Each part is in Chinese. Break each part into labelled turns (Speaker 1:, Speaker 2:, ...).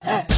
Speaker 1: Hey.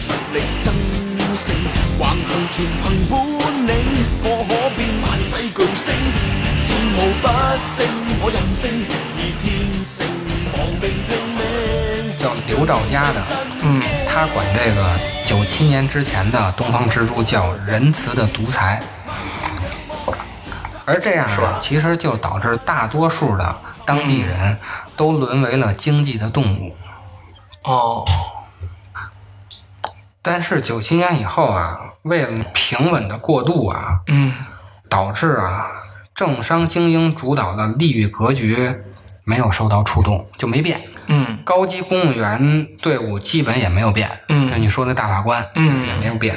Speaker 1: 實力爭勝，橫行全憑本領，我可變萬世巨星，戰無不勝，我任性，而天性亡命拼命。
Speaker 2: 叫刘兆佳的，嗯，他管这个九七年之前的东方之珠叫仁慈的独裁，而这样呢，其实就导致大多数的当地人都沦为了经济的动物。
Speaker 3: 哦，
Speaker 2: 但是九七年以后啊，为了平稳的过渡啊，
Speaker 3: 嗯，
Speaker 2: 导致啊政商精英主导的利益格局没有受到触动，就没变。
Speaker 3: 嗯，
Speaker 2: 高级公务员队伍基本也没有变，
Speaker 3: 嗯
Speaker 2: 就你说那大法官，
Speaker 3: 嗯
Speaker 2: 也没有变。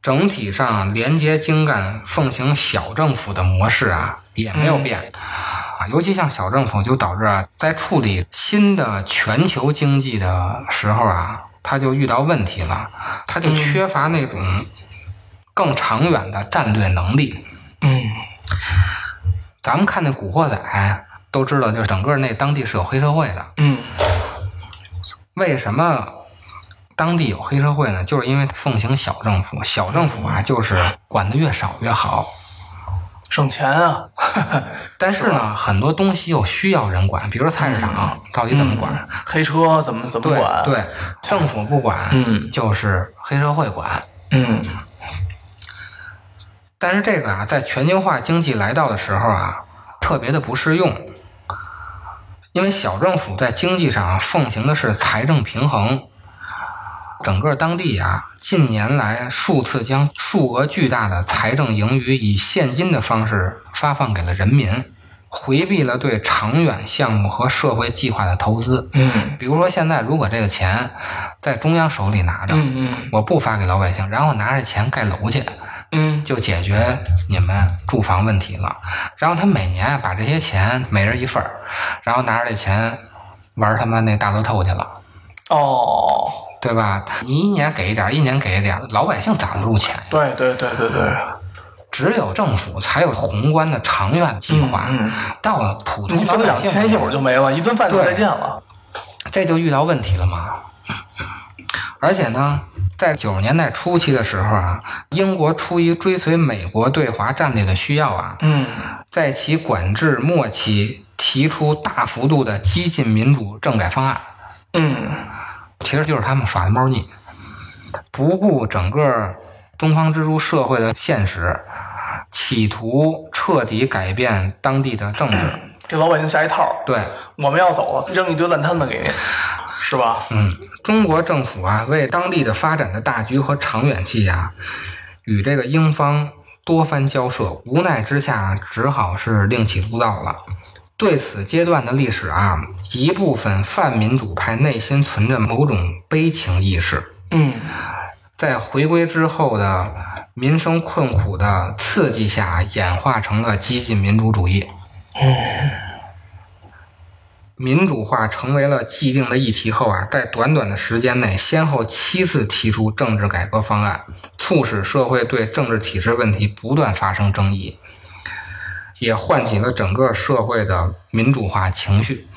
Speaker 2: 整体上廉洁精干、奉行小政府的模式啊，也没有变。啊，尤其像小政府，就导致啊，在处理新的全球经济的时候啊，他就遇到问题了，他就缺乏那种更长远的战略能力。
Speaker 3: 嗯，
Speaker 2: 咱们看那《古惑仔》，都知道，就整个那当地是有黑社会的。
Speaker 3: 嗯，
Speaker 2: 为什么当地有黑社会呢？就是因为奉行小政府，小政府啊，就是管的越少越好。
Speaker 3: 省钱啊，
Speaker 2: 但是呢，很多东西又需要人管，比如说菜市场到底怎么管？
Speaker 3: 黑车怎么怎么
Speaker 2: 对
Speaker 3: 管？，
Speaker 2: 对，政府不管，
Speaker 3: 嗯。
Speaker 2: 就是黑社会管。
Speaker 3: 嗯。
Speaker 2: 但是这个啊，在全球化经济来到的时候啊，特别的不适用，因为小政府在经济上啊奉行的是财政平衡，整个当地啊近年来数次将数额巨大的财政盈余以现金的方式发放给了人民，回避了对长远项目和社会计划的投资。
Speaker 3: 嗯
Speaker 2: 比如说，现在如果这个钱在中央手里拿着，
Speaker 3: 嗯嗯
Speaker 2: 我不发给老百姓，然后拿着钱盖楼去。
Speaker 3: 嗯
Speaker 2: 就解决你们住房问题了。然后他每年啊把这些钱每人一份儿，然后拿着这钱玩他妈那大乐透去了，
Speaker 3: 哦，
Speaker 2: 对吧？你一年给一点，一年给一点，老百姓攒不住钱呀。
Speaker 3: 对对对对对，
Speaker 2: 只有政府才有宏观的长远计划，
Speaker 3: 嗯嗯
Speaker 2: 到了普通老百姓
Speaker 3: 两千一会儿就没了，一顿饭就
Speaker 2: 对
Speaker 3: 再见了。
Speaker 2: 这就遇到问题了嘛。而且呢，在九十年代初期的时候啊，英国出于追随美国对华战略的需要啊，
Speaker 3: 嗯
Speaker 2: 在其管制末期提出大幅度的激进民主政改方案，
Speaker 3: 嗯
Speaker 2: 其实就是他们耍的猫腻，不顾整个东方之珠社会的现实，企图彻底改变当地的政治。
Speaker 3: 给老百姓下一套，
Speaker 2: 对，
Speaker 3: 我们要走了，扔一堆烂摊子给你，是吧？
Speaker 2: 嗯，中国政府啊，为当地的发展的大局和长远计啊，与这个英方多番交涉，无奈之下，只好是另起炉灶了。对此阶段的历史啊，一部分泛民主派内心存着某种悲情意识，
Speaker 3: 嗯。
Speaker 2: 在回归之后的民生困苦的刺激下，演化成了激进民主主义。嗯。民主化成为了既定的议题后啊，在短短的时间内，先后七次提出政治改革方案，促使社会对政治体制问题不断发生争议，也唤起了整个社会的民主化情绪。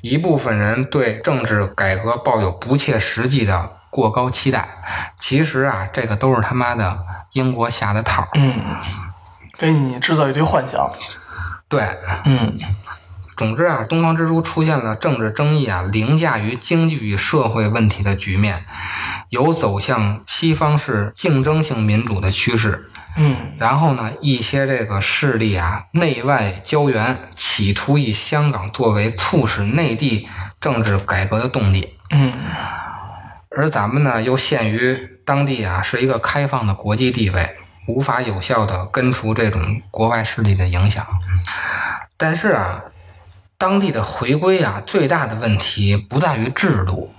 Speaker 2: 一部分人对政治改革抱有不切实际的过高期待，其实啊，这个都是他妈的英国下的套儿。
Speaker 3: 嗯，给你制造一堆幻想。
Speaker 2: 对，
Speaker 3: 嗯
Speaker 2: 总之啊，东方之珠出现了政治争议啊凌驾于经济与社会问题的局面，有走向西方式竞争性民主的趋势。
Speaker 3: 嗯
Speaker 2: 然后呢，一些这个势力啊内外交援，企图以香港作为促使内地政治改革的动力。
Speaker 3: 嗯
Speaker 2: 而咱们呢，又限于当地啊是一个开放的国际地位，无法有效的根除这种国外势力的影响。但是啊，当地的回归啊，最大的问题不在于制度，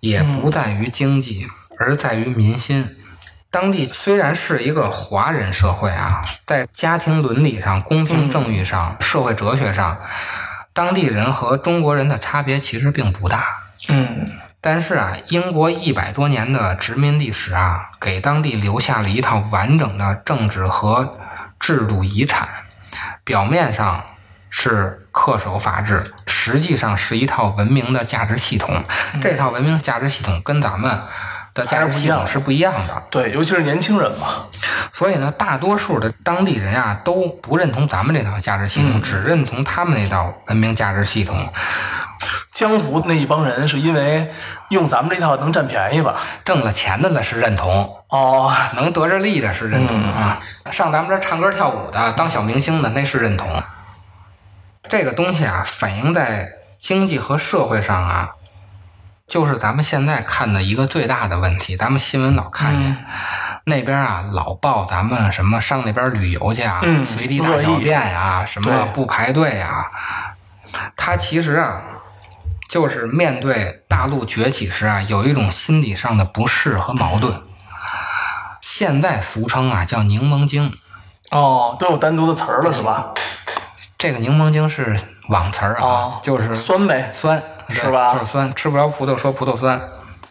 Speaker 2: 也不在于经济，而在于民心。当地虽然是一个华人社会啊，在家庭伦理上、公平正义上、社会哲学上，当地人和中国人的差别其实并不大。
Speaker 3: 嗯
Speaker 2: 但是啊，英国一百多年的殖民历史啊，给当地留下了一套完整的政治和制度遗产。表面上是恪守法治，实际上是一套文明的价值系统。这套文明价值系统跟咱们的价值系统是不一样的。
Speaker 3: 对，尤其是年轻人嘛。
Speaker 2: 所以呢，大多数的当地人啊都不认同咱们这套价值系统，只认同他们那套文明价值系统。
Speaker 3: 江湖那一帮人是因为用咱们这套能占便宜吧？
Speaker 2: 挣了钱的了是认同，
Speaker 3: 哦，
Speaker 2: 能得着利的是认同啊，上咱们这唱歌跳舞的、当小明星的那是认同。这个东西啊，反映在经济和社会上啊，就是咱们现在看的一个最大的问题。咱们新闻老看见、那边啊，老报咱们什么上那边旅游去啊，
Speaker 3: 嗯
Speaker 2: 随地大小便呀、什么不排队呀、他其实啊，就是面对大陆崛起时啊，有一种心理上的不适和矛盾。现在俗称啊叫柠檬精，
Speaker 3: 哦，都有单独的词儿了是吧？
Speaker 2: 这个柠檬精是网词儿啊，
Speaker 3: 哦
Speaker 2: 就是
Speaker 3: 酸呗。
Speaker 2: 酸，对
Speaker 3: 是吧
Speaker 2: 就是酸，吃不着葡萄说葡萄酸。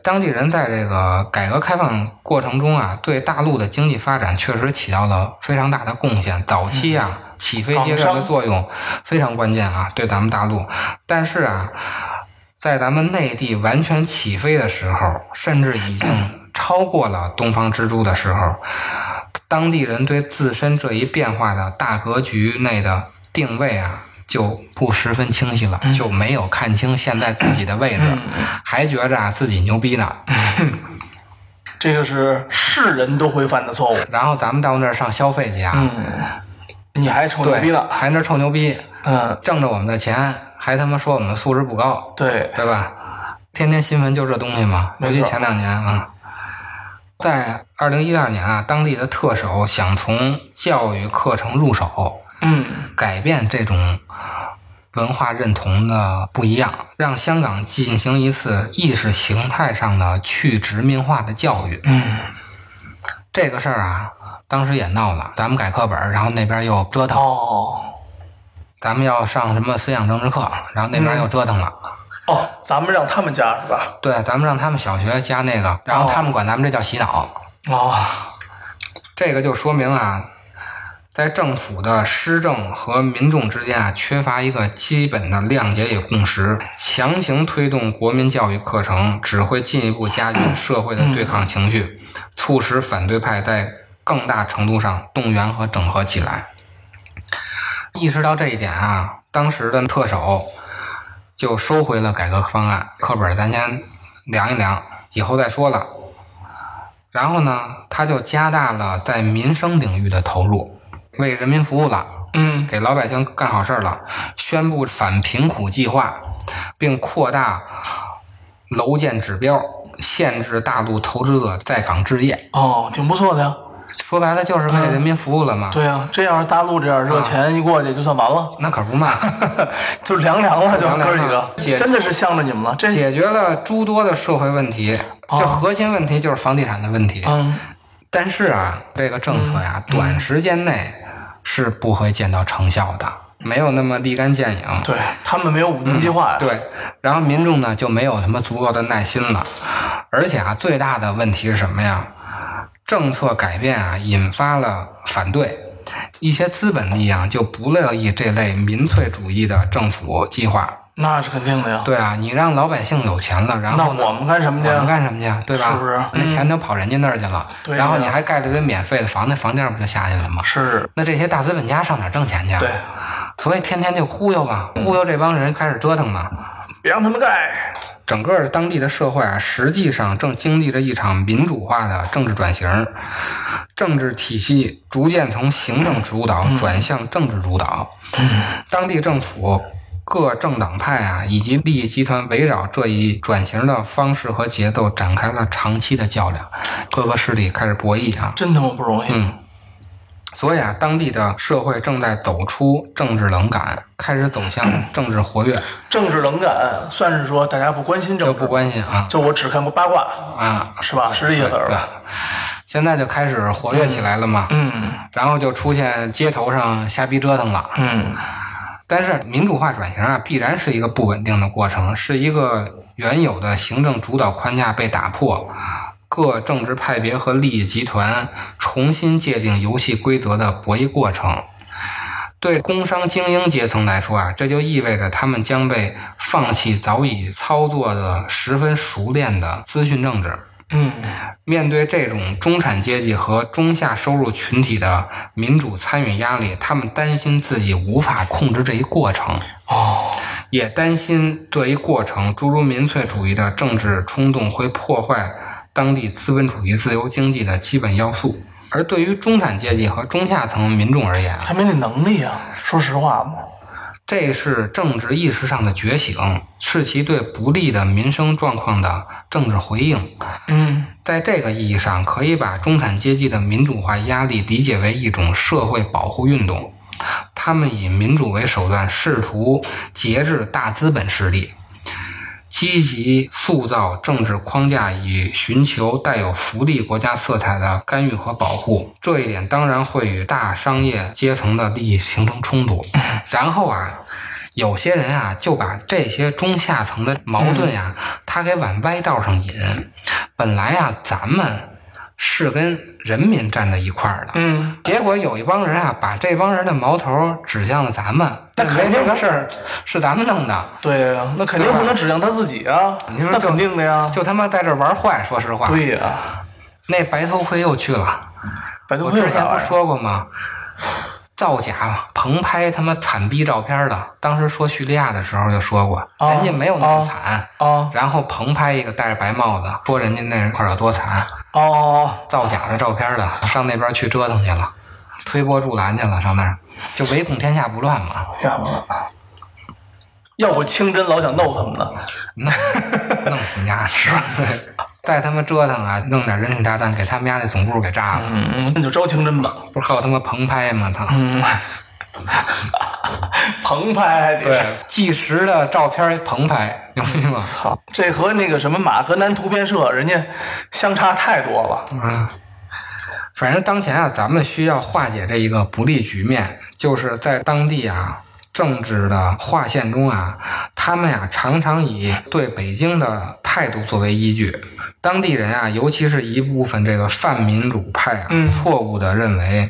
Speaker 2: 当地人在这个改革开放过程中啊，对大陆的经济发展确实起到了非常大的贡献。早期啊，起飞阶段的作用非常关键啊，对咱们大陆。但是啊，在咱们内地完全起飞的时候，甚至已经 超过了东方之珠的时候，当地人对自身这一变化的大格局内的定位啊，就不十分清晰了，就没有看清现在自己的位置，还觉着啊自己牛逼呢。
Speaker 3: 这个是是人都会犯的错误。
Speaker 2: 然后咱们到那儿上消费去啊，
Speaker 3: 嗯，你还臭牛逼
Speaker 2: 对，
Speaker 3: 呢？
Speaker 2: 还那臭牛逼，
Speaker 3: 嗯，
Speaker 2: 挣着我们的钱，还他妈说我们素质不高，
Speaker 3: 对，
Speaker 2: 对吧？天天新闻就这东西嘛，尤其前两年啊，在二零一二年啊，当地的特首想从教育课程入手，
Speaker 3: 嗯
Speaker 2: 改变这种文化认同的不一样，让香港进行一次意识形态上的去殖民化的教育。
Speaker 3: 嗯，
Speaker 2: 这个事儿啊，当时也闹了，咱们改课本，然后那边又折腾，
Speaker 3: 哦
Speaker 2: 咱们要上什么思想政治课，然后那边又折腾了。
Speaker 3: 哦，咱们让他们加是吧？
Speaker 2: 对，咱们让他们小学加那个，然后他们管咱们这叫洗脑。
Speaker 3: 哦，
Speaker 2: 这个就说明啊，在政府的施政和民众之间啊，缺乏一个基本的谅解与共识，强行推动国民教育课程，只会进一步加剧 社会的对抗情绪，促使反对派在更大程度上动员和整合起来。意识到这一点啊，当时的特首就收回了改革方案，课本咱先量一量，以后再说了。然后呢，他就加大了在民生领域的投入，为人民服务了，
Speaker 3: 嗯
Speaker 2: 给老百姓干好事儿了，宣布反贫苦计划，并扩大楼建指标，限制大陆投资者在港置业。
Speaker 3: 哦，挺不错的呀。
Speaker 2: 说白了就是为人民服务了嘛。
Speaker 3: 对呀、这要是大陆这样热钱一过去就算完了，
Speaker 2: 那可不嘛，
Speaker 3: 就凉凉了，就哥几个，
Speaker 2: 解
Speaker 3: 真的是向着你们了。这
Speaker 2: 解决了诸多的社会问题。
Speaker 3: 哦
Speaker 2: 这核心问题就是房地产的问题。
Speaker 3: 嗯
Speaker 2: 但是啊，这个政策呀，短时间内是不会见到成效的，没有那么立竿见影。
Speaker 3: 对他们没有五年计划呀。
Speaker 2: 对，然后民众呢就没有什么足够的耐心了，而且啊，最大的问题是什么呀？政策改变啊，引发了反对，一些资本力量就不乐意这类民粹主义的政府计划。
Speaker 3: 那是肯定的呀。
Speaker 2: 对啊，你让老百姓有钱了，然后呢？
Speaker 3: 那我们干什么去
Speaker 2: 我们干什么去？对吧？
Speaker 3: 是不是
Speaker 2: 那钱都跑人家那儿去了，
Speaker 3: 对呀
Speaker 2: 然后你还盖了个免费的房，那房价不就下去了吗？
Speaker 3: 是，
Speaker 2: 那这些大资本家上哪儿挣钱去啊？
Speaker 3: 对，
Speaker 2: 所以天天就忽悠吧，忽悠这帮人开始折腾嘛。
Speaker 3: 别让他们盖。
Speaker 2: 整个当地的社会啊，实际上正经历着一场民主化的政治转型，政治体系逐渐从行政主导转向政治主导。当地政府各政党派啊，以及利益集团围绕这一转型的方式和节奏展开了长期的较量，各个势力开始博弈啊。
Speaker 3: 真他妈不容易。
Speaker 2: 嗯，所以啊，当地的社会正在走出政治冷感，开始走向 政治活跃，
Speaker 3: 政治冷感算是说大家不关心政治，
Speaker 2: 都不关心啊
Speaker 3: 就我只看过八卦，
Speaker 2: 啊，
Speaker 3: 是吧？是这意思是
Speaker 2: 对
Speaker 3: 吧？。
Speaker 2: 现在就开始活跃起来了嘛，
Speaker 3: 嗯
Speaker 2: 然后就出现街头上瞎逼折腾了。
Speaker 3: 嗯
Speaker 2: 但是民主化转型啊，必然是一个不稳定的过程，是一个原有的行政主导框架被打破，各政治派别和利益集团重新界定游戏规则的博弈过程。对工商精英阶层来说啊，这就意味着他们将被放弃早已操作的十分熟练的资讯政治。
Speaker 3: 嗯
Speaker 2: 面对这种中产阶级和中下收入群体的民主参与压力，他们担心自己无法控制这一过程，
Speaker 3: 哦，
Speaker 2: 也担心这一过程诸如民粹主义的政治冲动会破坏当地资本主义自由经济的基本要素。而对于中产阶级和中下层民众而言啊，
Speaker 3: 他没那能力啊，说实话嘛。
Speaker 2: 这是政治意识上的觉醒，是其对不利的民生状况的政治回应。
Speaker 3: 嗯
Speaker 2: 在这个意义上，可以把中产阶级的民主化压力理解为一种社会保护运动。他们以民主为手段，试图节制大资本势力，积极塑造政治框架，以寻求带有福利国家色彩的干预和保护。这一点当然会与大商业阶层的利益形成冲突。然后啊，有些人啊，就把这些中下层的矛盾呀、他给往歪道上引。本来啊，咱们是跟人民站在一块儿的，
Speaker 3: 嗯，
Speaker 2: 结果有一帮人啊，把这帮人的矛头指向了咱们，
Speaker 3: 那肯定
Speaker 2: 这个事儿是咱们弄的，
Speaker 3: 对呀、那肯定不能指向他自己啊，
Speaker 2: 你说那
Speaker 3: 肯定的呀。
Speaker 2: 就他妈在这儿玩坏。说实话，
Speaker 3: 对呀、
Speaker 2: 那白头盔又去了。
Speaker 3: 白头盔？
Speaker 2: 之前不说过吗？造假棚拍他妈惨逼照片的，当时说叙利亚的时候就说过，
Speaker 3: 哦
Speaker 2: 人家没有那么惨。
Speaker 3: 啊
Speaker 2: 然后棚拍一个戴着白帽子，说人家那块有多惨，
Speaker 3: 哦，
Speaker 2: 造假的照片的，上那边去折腾去了，推波助澜去了，上那儿就唯恐天下不乱嘛。
Speaker 3: 要不清真老想弄他们呢。
Speaker 2: 弄弄死你丫是吧？对，再他妈折腾啊，弄点人体炸弹给他们家那总部给炸了，
Speaker 3: 嗯，那就招清真吧。
Speaker 2: 不是靠他妈棚拍吗？他！
Speaker 3: 嗯，澎湃还得
Speaker 2: 对，计时的照片棚拍，牛逼吗？
Speaker 3: 操，这和那个什么马格南图片社人家相差太多了。
Speaker 2: 嗯，反正当前啊，咱们需要化解这一个不利局面，就是在当地啊政治的划线中啊，他们呀、常常以对北京的态度作为依据。当地人啊，尤其是一部分这个泛民主派啊，
Speaker 3: 嗯
Speaker 2: 错误的认为。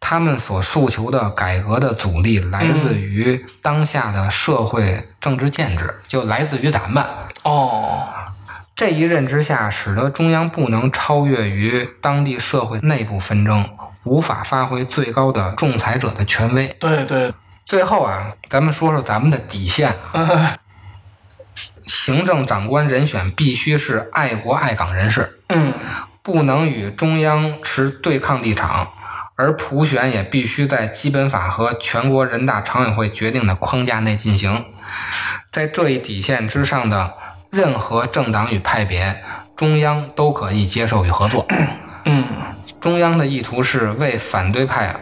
Speaker 2: 他们所诉求的改革的阻力来自于当下的社会政治建制，就来自于咱们。
Speaker 3: 哦，
Speaker 2: 这一认知下，使得中央不能超越于当地社会内部纷争，无法发挥最高的仲裁者的权威。
Speaker 3: 对对，
Speaker 2: 最后啊，咱们说说咱们的底线啊。行政长官人选必须是爱国爱港人士，
Speaker 3: 嗯
Speaker 2: 不能与中央持对抗立场，而普选也必须在基本法和全国人大常委会决定的框架内进行。在这一底线之上的任何政党与派别，中央都可以接受与合作。
Speaker 3: 嗯
Speaker 2: 中央的意图是为反对派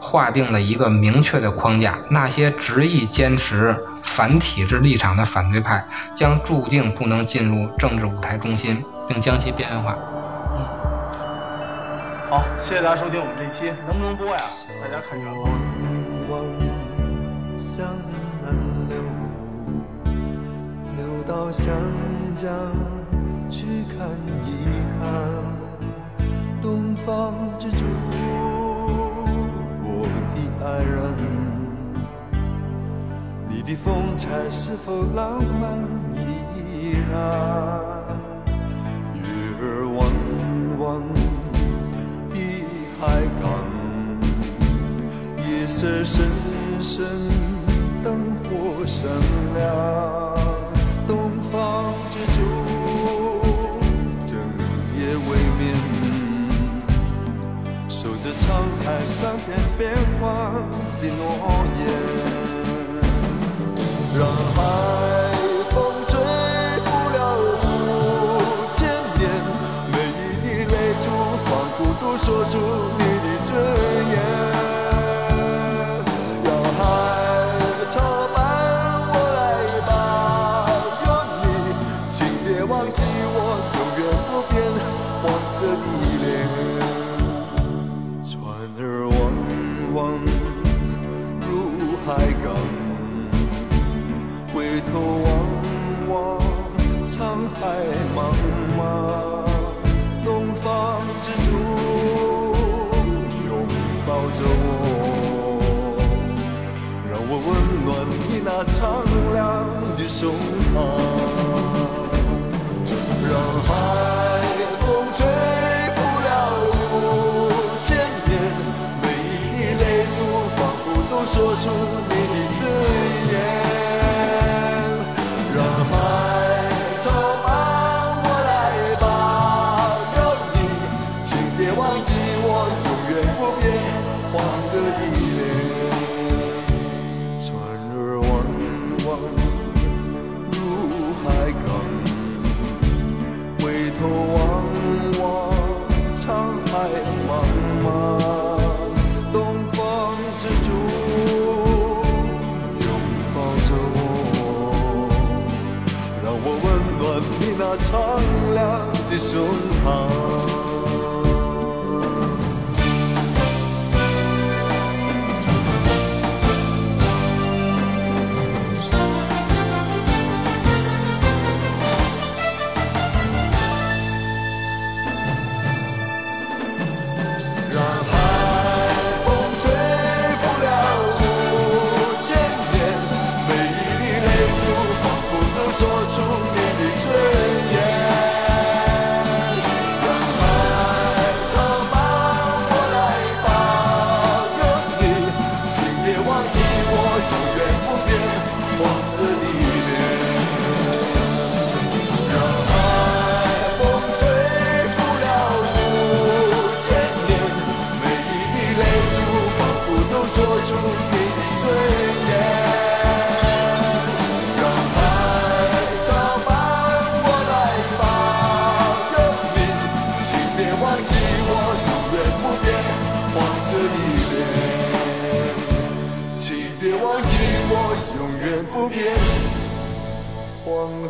Speaker 2: 划定了一个明确的框架，那些执意坚持反体制立场的反对派将注定不能进入政治舞台中心，并将其边缘化。
Speaker 3: 好，谢谢大家收听我们这期，能不能播呀？大家看着。
Speaker 4: 往往向南流，流到湘江去看一看，东方之珠，我的爱人，你的风采是否浪漫依然？这深深灯火闪亮，东方之珠整夜未眠，守着沧海桑田变幻的诺言。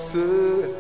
Speaker 4: 思